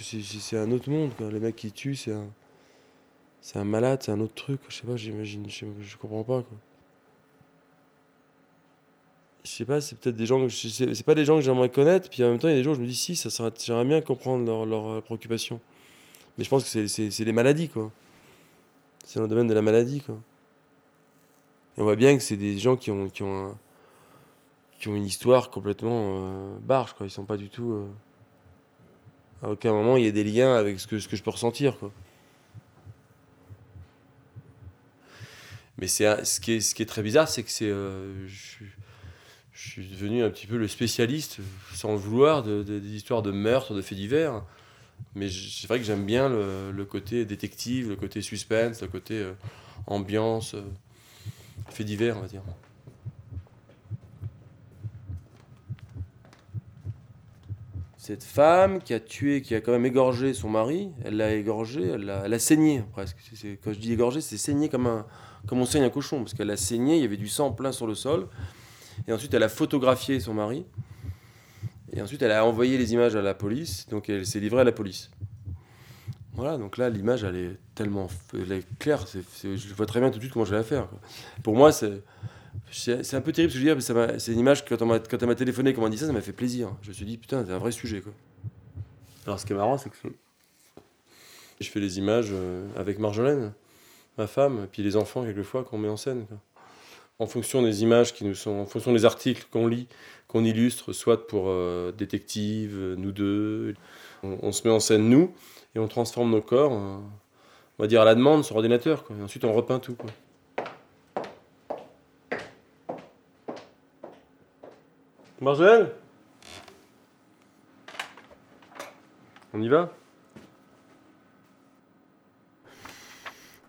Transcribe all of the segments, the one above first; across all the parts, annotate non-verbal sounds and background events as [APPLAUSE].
c'est un autre monde. Les mecs qui tuent, c'est un, c'est un malade, c'est un autre truc. Je sais pas, j'imagine, je, je comprends pas. Quoi. Je sais pas, c'est peut-être des gens, c'est pas des gens que j'aimerais connaître. Puis en même temps, il y a des gens où je me dis si, ça j'aimerais bien comprendre leurs leur euh, préoccupations. Mais je pense que c'est les maladies, quoi. C'est dans le domaine de la maladie, quoi. On voit bien que c'est des gens qui ont, qui ont, qui ont une histoire complètement euh, barge, quoi. Ils sont pas du tout. Euh, à aucun moment il y a des liens avec ce que, ce que je peux ressentir, quoi. Mais c'est ce qui est ce qui est très bizarre, c'est que c'est euh, je, suis devenu un petit peu le spécialiste, sans le vouloir, de, des histoires de meurtres, de faits divers. Mais c'est vrai que j'aime bien le, le, côté détective, le côté suspense, le côté euh, ambiance, euh, faits divers, on va dire. Cette femme qui a tué, qui a quand même égorgé son mari, elle l'a égorgé, elle l'a, a saigné presque. quand je dis égorgé, c'est saigné comme, un, comme on saigne un cochon, parce qu'elle a saigné, il y avait du sang plein sur le sol. Et ensuite, elle a photographié son mari. Et ensuite, elle a envoyé les images à la police, donc elle s'est livrée à la police. Voilà, donc là, l'image, elle est tellement elle est claire, je vois très bien tout de suite comment je vais faire. Pour moi, c'est, c'est, un peu terrible ce que je veux dire, mais c'est une image, on quand elle m'a téléphoné, comment on dit ça, ça m'a fait plaisir. Je me suis dit, putain, c'est un vrai sujet. Quoi. Alors, ce qui est marrant, c'est que je fais les images euh, avec Marjolaine, ma femme, et puis les enfants, quelquefois, qu'on met en scène. En fonction des images qui nous sont, en fonction des articles qu'on lit, qu'on illustre, soit pour euh, détective, euh, nous deux, on, on, se met en scène nous, et on transforme nos corps, euh, on va dire à la demande, sur ordinateur. Quoi. Et ensuite, on repeint tout. Quoi. Marjolaine On y va?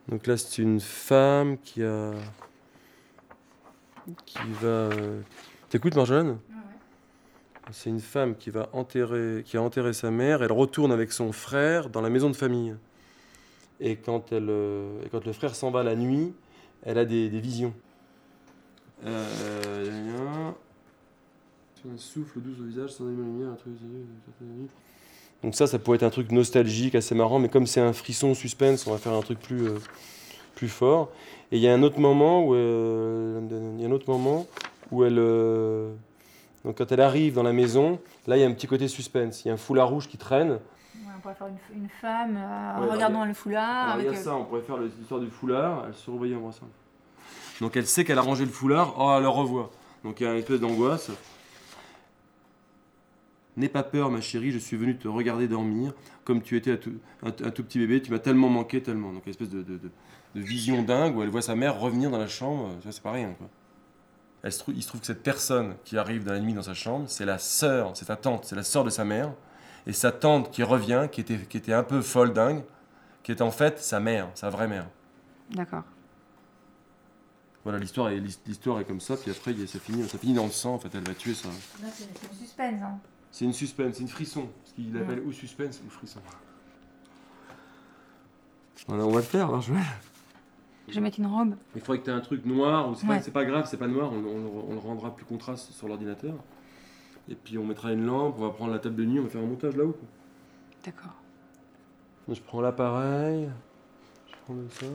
Donc là, c'est une femme qui a. qui va. T'écoutes, Marjolaine ouais. C'est une femme qui, va enterrer, qui a enterré sa mère. Elle retourne avec son frère dans la maison de famille. Et quand, elle, euh, et quand le frère s'en va la nuit, elle a des, des visions. Euh, un souffle doux au visage, sans allumer la lumière, un truc. Donc ça, ça pourrait être un truc nostalgique, assez marrant, mais comme c'est un frisson suspense, on va faire un truc plus, euh, plus fort. Et il y a un autre moment où, euh, il y a un autre moment où elle, euh, donc quand elle arrive dans la maison, là il y a un petit côté suspense. Il y a un foulard rouge qui traîne. Ouais, on pourrait faire une, une femme euh, en Ouais, regardant le foulard. Alors, il y a avec, euh, ça, on pourrait faire l'histoire du foulard. Elle se revoyait en brassant. Donc elle sait qu'elle a rangé le foulard, oh elle le revoit. Donc il y a une espèce d'angoisse. N'aie pas peur, ma chérie, je suis venu te regarder dormir. Comme tu étais un tout, un, un tout petit bébé, tu m'as tellement manqué, tellement. Donc une espèce de, de- de- de vision dingue où elle voit sa mère revenir dans la chambre. Ça, c'est pas rien, quoi. Elle se trouve- il se trouve que cette personne qui arrive dans la nuit dans sa chambre, c'est la sœur, c'est sa tante, c'est la sœur de sa mère. Et sa tante qui revient, qui était, qui était un peu folle dingue, qui est en fait sa mère, sa vraie mère. D'accord. Voilà, l'histoire est, l'histoire est comme ça, puis après ça finit, ça finit dans le sang, en fait, elle va tuer ça. C'est le suspense. Hein. C'est une suspense, c'est une frisson, ce qu'il appelle ou suspense ou frisson. Voilà, on va le faire, hein, je vais. Je vais mettre une robe. Il faudrait que tu aies un truc noir, ou c'est Ouais. pas, c'est pas grave, c'est pas noir, on, on- on le rendra plus contraste sur l'ordinateur. Et puis on mettra une lampe, on va prendre la table de nuit, on va faire un montage là-haut. quoi. D'accord. Je prends l'appareil, je prends ça.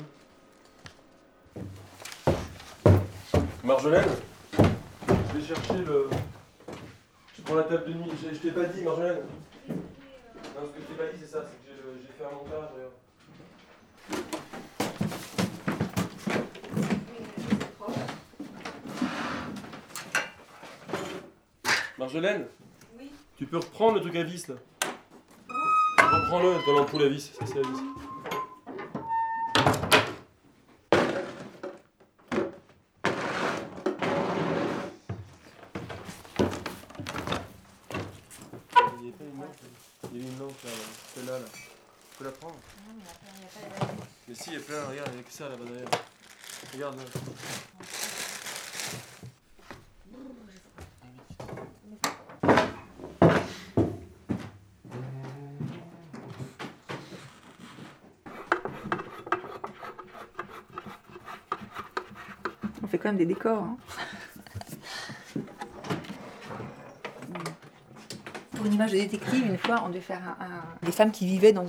Marjolaine, je vais chercher le. Prends la table de nuit. Je, je t'ai pas dit, Marjolaine. Non, ce que je t'ai pas dit, c'est ça, c'est que j'ai fait un montage. regarde. Marjolaine Oui. Tu peux reprendre le truc à vis là Reprends-le dans l'ampoule à vis, ça c'est la vis. Il y pas une lampe, là. Il y avait une lampe là, là. celle-là là. Tu peux la prendre Mais si, il y a plein, regarde, il y a que ça là-bas derrière. Regarde là. On fait quand même des décors. Hein. Une image de détective, une fois, on devait faire des femmes qui vivaient dans,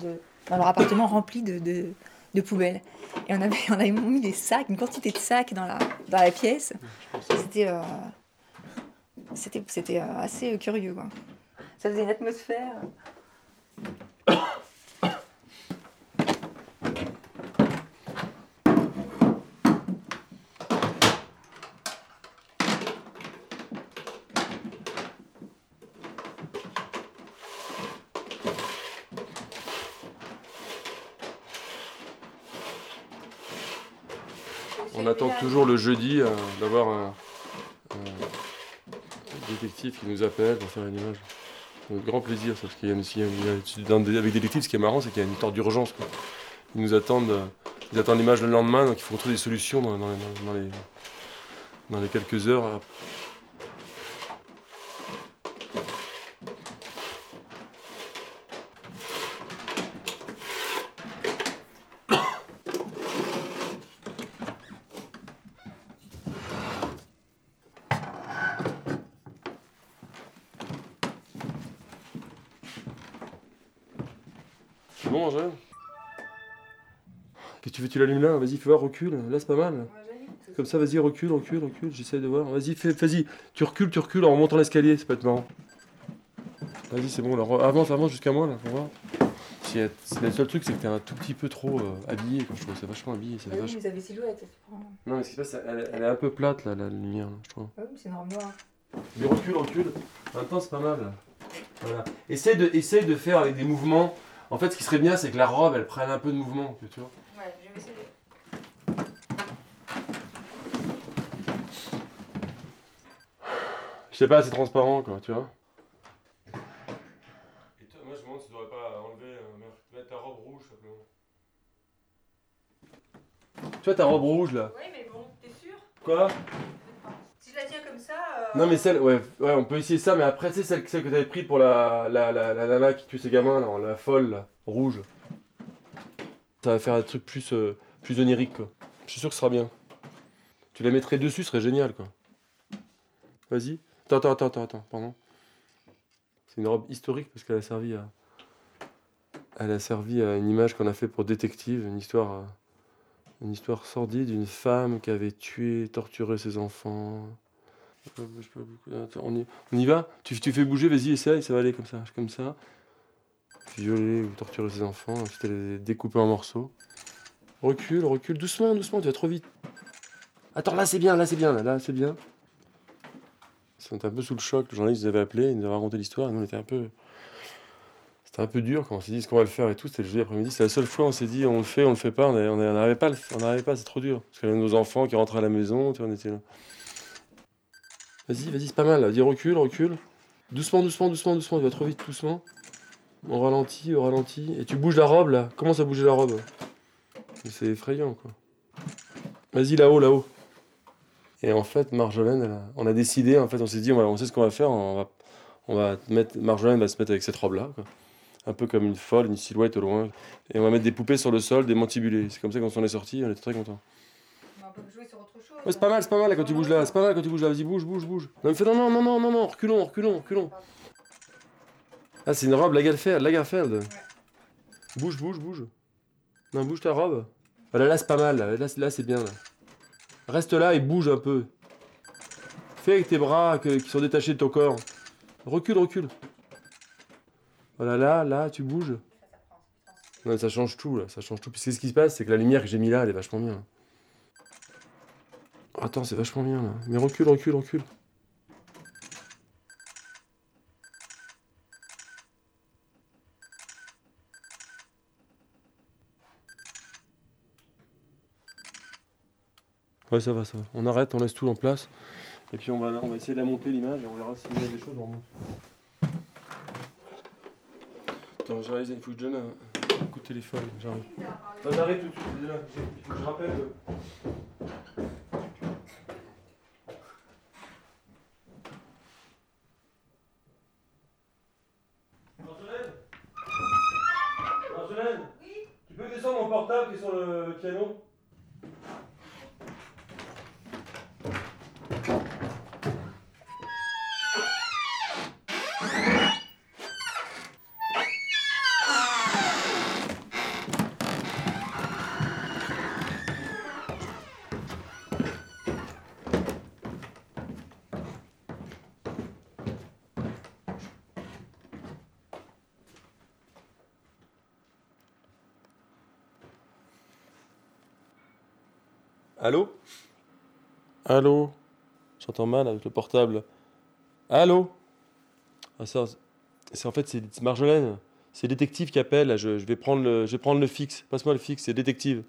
dans leur appartement rempli de, poubelles. Et [LAUGHS] on avait, mis des sacs, une quantité de sacs dans la, pièce. C'était euh, c'était, euh, assez curieux. Quoi. Ça faisait une atmosphère. On attend toujours le jeudi euh, d'avoir un, détective qui nous appelle pour faire une image. C'est grand plaisir, parce qu'il y a aussi, des- avec détectives, ce qui est marrant, c'est qu'il y a une sorte d'urgence. Ils nous attendent, euh, ils attendent l'image le lendemain, donc il faut trouver des solutions dans les quelques heures. euh. C'est bon, Angèle Qu'est-ce que tu l'allumes là Vas-y, fais voir, recule. Là, c'est pas mal. Comme ça, vas-y, recule, recule, recule. J'essaie de voir. Vas-y, fais, vas-y. Tu recules, tu recules en remontant l'escalier, ça peut être marrant. Vas-y, c'est bon. Alors, avance, avance jusqu'à moi, là, pour voir. Si, c'est le seul truc, c'est que t'es un tout petit peu trop euh, habillé, quoi, je trouve. C'est vachement habillé. ça fait vachement- vous avez silhouette. Non, mais ce qui se passe, elle, elle est un peu plate, là, la lumière, là, je trouve. Oui, c'est noire. Mais recule, recule. En même temps, c'est pas mal. Voilà. Essaye de, essaye de faire avec des mouvements. En fait, ce qui serait bien, c'est que la robe, elle prenne un peu de mouvement, tu vois. Je sais pas, c'est transparent, quoi, tu vois. Et toi, moi, je me demande si tu devrais pas enlever, euh, mettre ta robe rouge, simplement. Tu vois ta robe rouge, là Oui, mais bon, t'es sûr? Quoi? Si je la tiens comme ça. euh, Non, mais celle, ouais, ouais, on peut essayer ça, mais après, sais, celle, celle que t'avais pris pour la, la, la, la nana qui tue ses gamins, là, la folle, là, rouge. Ça va faire un truc plus, euh, plus onirique, quoi. Je suis sûr que ce sera bien. Tu la mettrais dessus, ce serait génial, quoi. Vas-y. Attends, attends, attends, attends, pardon. C'est une robe historique parce qu'elle a servi à. Elle a servi à une image qu'on a fait pour Détective, une histoire. euh, Une histoire sordide d'une femme qui avait tué, torturé ses enfants. Attends, on, y, on y va? Tu, tu fais bouger, vas-y, essaye, ça va aller comme ça, comme ça. Violer ou torturer ses enfants, ensuite les découper en morceaux. Recule, recule, doucement, doucement, tu vas trop vite. Attends, là c'est bien, là c'est bien, là, c'est bien. On était un peu sous le choc, le journaliste nous avait appelé, il nous avait raconté l'histoire, et nous on était un peu. C'était un peu dur quand on s'est dit ce qu'on va le faire et tout, c'était le jeudi après-midi, c'est la seule fois où on s'est dit on le fait, on le fait pas, on n'arrivait pas, on n'arrivait pas, c'est trop dur. Parce qu'il y avait nos enfants qui rentraient à la maison, tu vois, on était là. Vas-y, vas-y, c'est pas mal, là. Dis recule, recule. Doucement, doucement, doucement, doucement, tu vas trop vite, doucement. On ralentit, on ralentit. Et tu bouges la robe, là. Commence à bouger la robe? C'est effrayant, quoi. Vas-y, là-haut, là-haut. Et en fait, Marjolaine, elle a- on a décidé, en fait, on s'est dit, on, va- on sait ce qu'on va faire, on va, on va mettre, Marjolaine va se mettre avec cette robe-là. Un peu comme une folle, une silhouette au loin. Et on va mettre des poupées sur le sol, des mantibulés. C'est comme ça qu'on s'en est sorti, on était très contents. On peut jouer sur autre chose. Ouais, c'est pas mal, c'est pas mal là, quand tu bouges là, c'est pas mal quand tu bouges là, vas-y bouge, bouge, bouge. Non mais fais non, non, non, non, non, non, reculons, reculons, reculons. Ah c'est une robe Lagerfeld, Lagerfeld. Bouge, bouge, bouge. Non, bouge ta robe. Voilà, là c'est pas mal, là, là, c'est- bien. Reste là et bouge un peu. Fais avec tes bras qui sont détachés de ton corps. Recule, recule. Voilà, là, là, tu bouges. Non, ça change tout, là, ça change tout. Puis ce qui se passe, c'est que la lumière que j'ai mis là, elle est vachement bien. Attends, c'est vachement bien là. Mais recule, recule, recule. Ouais, ça va, ça va. On arrête, on laisse tout en place. Et puis on va, on va essayer de la monter l'image et on verra s'il y a des choses en Attends, j'arrive, il faut que je donne un, un coup de téléphone. J'arrive. Attends, j'arrive tout de suite, c'est là. Il faut que je rappelle. Marjolaine? Marjolaine? Oui Tu peux descendre mon portable qui est sur le piano? Allô Allô J'entends mal avec le portable. Allô ah, c'est en fait c'est Marjolaine. C'est détective qui appelle. Je, je, vais prendre le, je vais prendre le fixe. Passe-moi le fixe, c'est détective.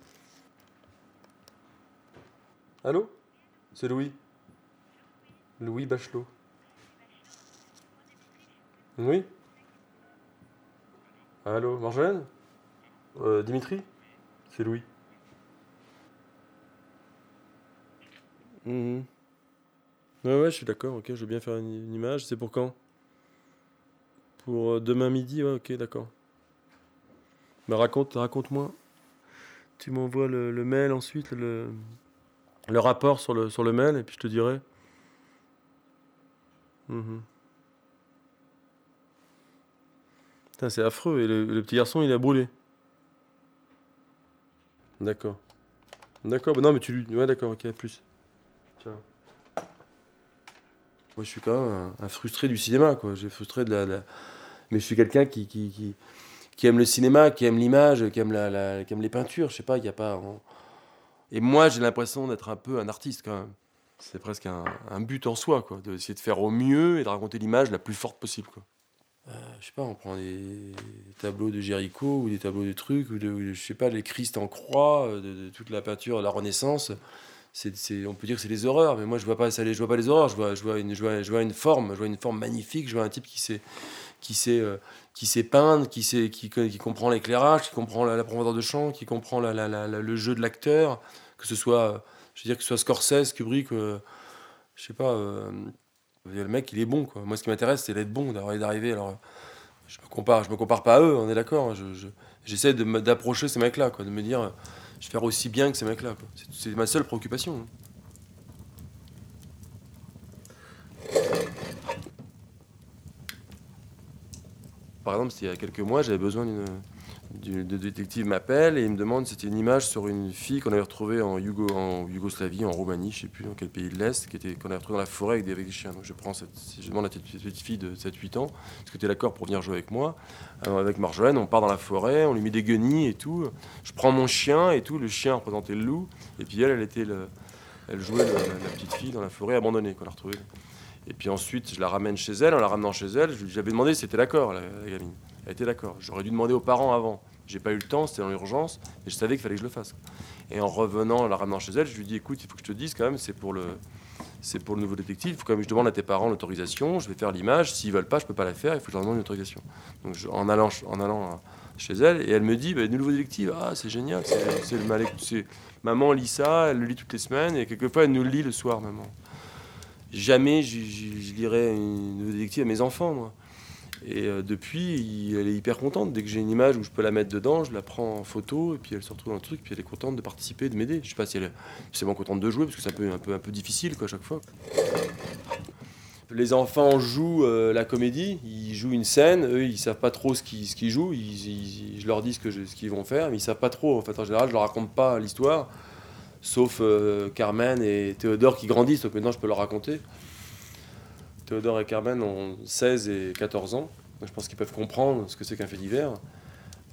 Allô C'est Louis. Louis Bachelot. Oui Allô Marjolaine euh, Dimitri C'est Louis. Mhm. Ouais, je suis d'accord, ok, je veux bien faire une, image. C'est pour quand? Pour euh, demain midi, ouais, ok, d'accord. Mais raconte, raconte-moi. Tu m'envoies le, mail ensuite, le, rapport sur le, sur le mail, et puis je te dirai. Mhm. c'est affreux. Et le, petit garçon, il a brûlé. D'accord. D'accord, bah non, mais tu lui. Ouais, d'accord, ok, plus. Moi, je suis quand même un, frustré du cinéma, quoi. J'ai frustré de la, Mais je suis quelqu'un qui, qui, qui, aime le cinéma, qui aime l'image, qui, aime la, qui aime les peintures. Je sais pas, il n'y a pas. Et moi, j'ai l'impression d'être un peu un artiste, quand même. C'est presque un, un, but en soi, quoi. D'essayer de faire au mieux et de raconter l'image la plus forte possible, quoi. Euh, je sais pas, on prend des tableaux de Géricault ou des tableaux de trucs, ou de, je sais pas, les Christ en croix, de, de toute la peinture de la Renaissance on peut dire que c'est les horreurs, mais moi je vois pas ça, je vois pas les horreurs, je vois, je vois une, je vois, je vois une forme, je vois une forme magnifique, je vois un type qui sait, qui euh, qui peindre, qui qui, comprend l'éclairage, qui comprend la, profondeur de champ, qui comprend la, le jeu de l'acteur, que ce soit, je veux dire que ce soit Scorsese, Kubrick, euh, je sais pas, euh, le mec il est bon quoi. Moi ce qui m'intéresse c'est d'être bon, d'arriver. Alors je me compare, je me compare pas à eux, on est d'accord. J'essaie d'approcher ces mecs là, quoi, de me dire je vais faire aussi bien que ces mecs-là. C'est ma seule préoccupation. Hein. Par exemple, il y a quelques mois, j'avais besoin d'une le détective m'appelle et il me demande c'était une image sur une fille qu'on avait retrouvée en, Yougo, en Yougoslavie, en Roumanie, je sais plus dans quel pays de l'Est, qu'on avait retrouvée dans la forêt avec des, avec des chiens. Donc je prends cette, je demande à cette petite fille de 7-8 ans, est-ce que d'accord pour venir jouer avec moi? Avec Marjolaine, on part dans la forêt, on lui met des guenilles et tout. Je prends mon chien et tout, le chien représentait le loup, et puis elle, elle était le, elle jouait la, petite fille dans la forêt abandonnée qu'on a retrouvée. Et puis ensuite, je la ramène chez elle. En la ramenant chez elle, j'avais demandé si c'était d'accord, la, la gamine. Elle était d'accord. J'aurais dû demander aux parents avant. J'ai pas eu le temps, c'était dans l'urgence, mais je savais qu'il fallait que je le fasse. Et en revenant, la ramenant chez elle, je lui dis écoute, il faut que je te dise quand même, c'est pour le, c'est pour le nouveau détective. Il faut quand même que je demande à tes parents l'autorisation. Je vais faire l'image. S'ils veulent pas, je peux pas la faire. Il faut que je leur demande une autorisation. Donc en allant, en allant chez elle, et elle me dit bah, nouveau détective, ah c'est génial, c'est, le maman lit ça, elle le lit toutes les semaines et quelquefois elle nous le lit le soir, maman. Jamais je, je, lirai une nouveau détective à mes enfants, moi. Et euh, depuis, elle est hyper contente. Dès que j'ai une image où je peux la mettre dedans, je la prends en photo et puis elle se retrouve dans le truc. Puis elle est contente de participer, de m'aider. Je sais pas si elle est vraiment contente de jouer parce que c'est un peu, un peu, difficile quoi, à chaque fois. Les enfants jouent euh, la comédie, ils jouent une scène, eux ils savent pas trop ce qu'ils, jouent, je leur dis ce, que qu'ils vont faire, mais ils savent pas trop. En fait, en général, je leur raconte pas l'histoire, sauf euh, Carmen et Théodore qui grandissent, donc maintenant je peux leur raconter. Théodore et Carmen ont 16 et 14 ans. je pense qu'ils peuvent comprendre ce que c'est qu'un fait divers.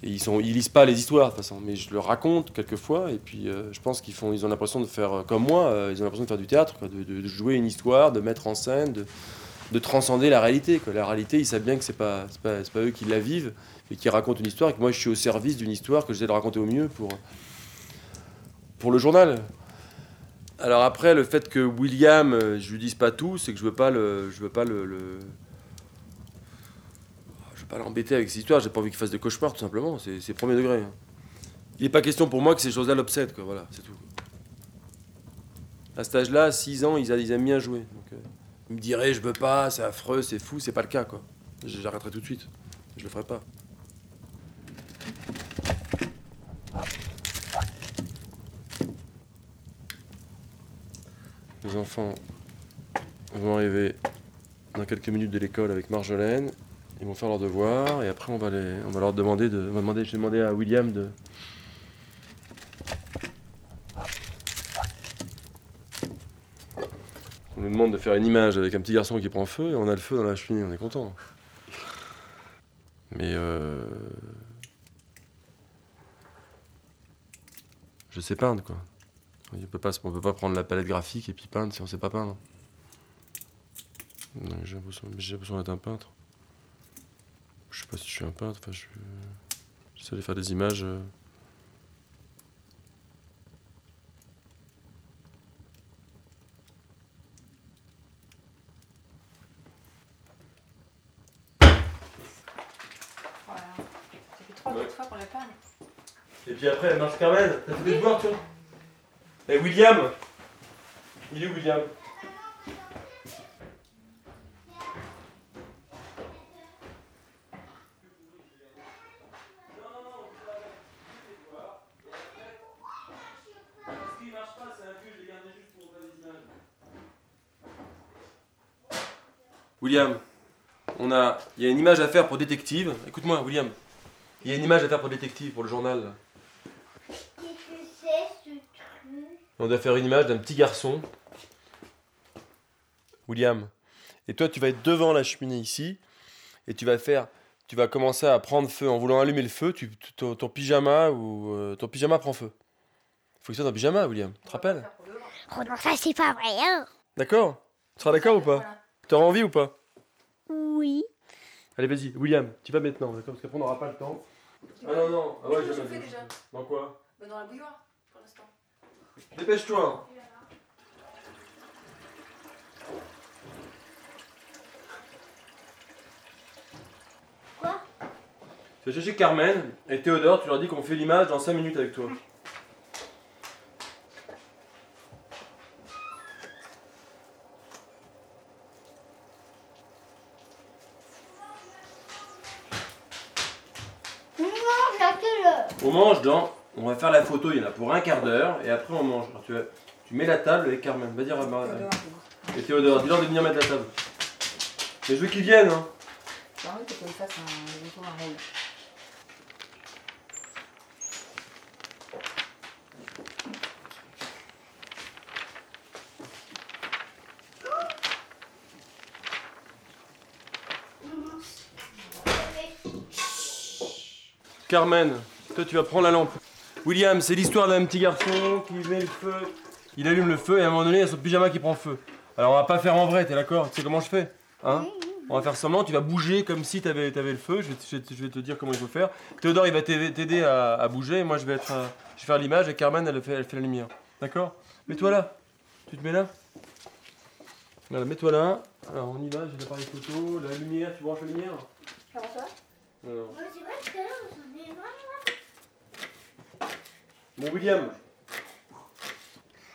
Ils lisent pas les histoires de toute façon, mais je leur raconte quelquefois. Et puis euh, je pense qu'ils ils ont l'impression de faire euh, comme moi, euh, ils ont l'impression de faire du théâtre, de, jouer une histoire, de mettre en scène, de, transcender la réalité. La réalité, ils savent bien que c'est pas, pas, eux qui la vivent et qui racontent une histoire, et que moi je suis au service d'une histoire que j'essaie de raconter au mieux pour le journal. Alors après, le fait que William, euh, je lui dise pas tout, c'est que je veux pas le, je veux pas le, je veux pas l'embêter avec cette histoire. J'ai pas envie qu'il fasse des cauchemars, tout simplement. C'est premier degré. Hein. Il n'est pas question pour moi que ces choses-là l'obsèdent, quoi. Voilà, c'est tout. À cet âge-là, 6 ans, ils, aiment bien jouer. Donc, euh, ils me diraient, je veux pas, c'est affreux, c'est fou, c'est pas le cas, quoi. J'arrêterai tout de suite. Je le ferai pas. Les enfants vont arriver dans quelques minutes de l'école avec Marjolaine. Ils vont faire leurs devoirs et après on va, on va leur demander de. On demander, je vais demander à William de. On nous demande de faire une image avec un petit garçon qui prend feu et on a le feu dans la cheminée, on est content. Mais euh... Je sais peindre quoi. On peut pas, on peut pas prendre la palette graphique et puis peindre si on sait pas peindre. J'ai l'impression d'être un peintre. Je sais pas si je suis un peintre. Enfin, je, j'essaie de faire des images. Euh. Voilà. Ça fait trois, ouais. fois qu'on la parle. Et puis après, elle marche Carmen. T'as fait des devoirs, tu vois William Il est où, William? William, on a, il y a une image à faire pour détective. Écoute-moi, William. Il y a une image à faire pour détective, pour le journal. Qu'est-ce que c'est ce truc On doit faire une image d'un petit garçon. William. Et toi, tu vas être devant la cheminée ici, et tu vas faire, tu vas commencer à prendre feu en voulant allumer le feu. Tu, ton, pyjama ou euh, ton pyjama prend feu. Faut que tu sois dans pyjama, William. Tu te rappelles Oh non, ça c'est pas vrai. Hein d'accord. Tu seras d'accord ou pas T'auras envie ou pas Oui. Allez, vas-y, William, tu vas maintenant, d'accord Parce qu'après, on n'aura pas le temps. Ah non, non, ah ouais, je déjà. Dans quoi bah, Dans la bouilloire. Dépêche-toi Quoi? Tu vas chercher Carmen et Théodore, tu leur dis qu'on fait l'image dans 5 minutes avec toi. On mange dans. On va faire la photo, il y en a pour un quart d'heure, et après on mange. tu, tu mets la table avec Carmen. Va dire à Mar... Et Théodore, dis-leur de venir mettre la table. Mais je veux qu'ils viennent, hein. Un, un rôle. Carmen, toi, tu vas prendre la lampe. William, c'est l'histoire d'un petit garçon qui met le feu. Il allume le feu et à un moment donné, il y a son pyjama qui prend feu. Alors, on va pas faire en vrai, t'es d'accord? Tu sais comment je fais Hein? On va faire semblant, tu vas bouger comme si t'avais avais le feu. Je vais, te, dire comment il faut faire. Théodore, il va t'aider à, bouger. Et moi, je vais, être, je vais faire l'image et Carmen, elle fait, elle fait la lumière. D'accord? Mets-toi là. Tu te mets là? Voilà, mets-toi là. Alors, on y va, j'ai l'appareil photo, la lumière, tu branches la lumière? Comment ça? C'est vrai que là, on s'en est vraiment Bon, William.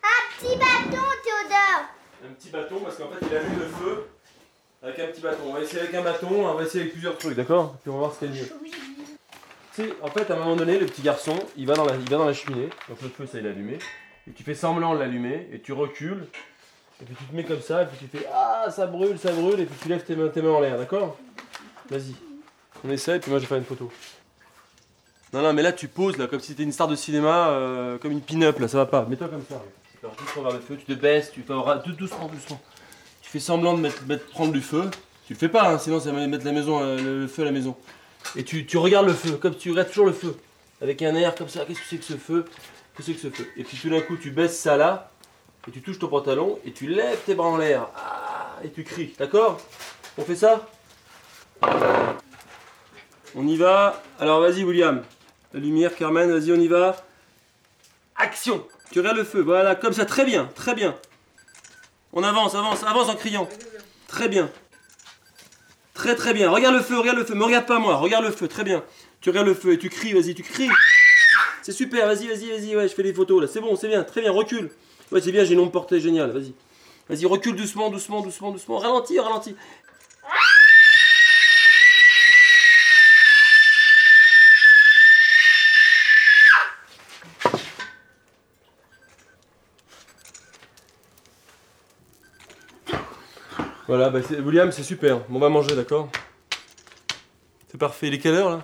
Un petit bâton, Théodore. Un petit bâton, parce qu'en fait, il allume le feu avec un petit bâton. On va essayer avec un bâton, on va essayer avec plusieurs trucs, d'accord? Puis on va voir ce qu'il y a mieux. Oui. Tu sais, en fait, à un moment donné, le petit garçon, il va dans la, il va dans la cheminée. Donc le feu, ça, il est allumé. Et tu fais semblant de l'allumer, et tu recules. Et puis tu te mets comme ça, et puis tu fais Ah, ça brûle, ça brûle, et puis tu lèves tes mains, tes mains en l'air, d'accord? Vas-y. On essaie, et puis moi, je vais faire une photo. Non, non, mais là, tu poses, là, comme si t'étais une star de cinéma, euh, comme une pin-up, là, ça va pas. Mets-toi comme ça. Vers le feu, tu te baisses, tu fais doucement, doucement. Tu fais semblant de mettre, prendre du feu. Tu le fais pas, hein, sinon ça va mettre la maison, euh, le feu à la maison. Et tu, tu regardes le feu, comme tu regardes toujours le feu. Avec un air comme ça, qu'est-ce que c'est que ce feu? Qu'est-ce que c'est que ce feu? Et puis tout d'un coup, tu baisses ça là, et tu touches ton pantalon, et tu lèves tes bras en l'air. Ah, et tu cries, d'accord? On fait ça? On y va. Alors vas-y, William. La lumière, Carmen, vas-y, on y va. Action Tu regardes le feu, voilà, comme ça, très bien, très bien. On avance, avance, avance en criant. Très bien. Très très bien. Regarde le feu, regarde le feu. Me regarde pas moi, regarde le feu, très bien. Tu regardes le feu et tu cries, vas-y, tu cries. C'est super, vas-y, vas-y, vas-y, ouais, je fais des photos là. C'est bon, c'est bien, très bien, recule. Ouais, c'est bien, j'ai une ombre portée, génial, vas-y. Vas-y, recule doucement, doucement, doucement, doucement. Ralentis, ralentis. Voilà, bah William, c'est super. on va manger, d'accord? C'est parfait. Il est quelle heure là?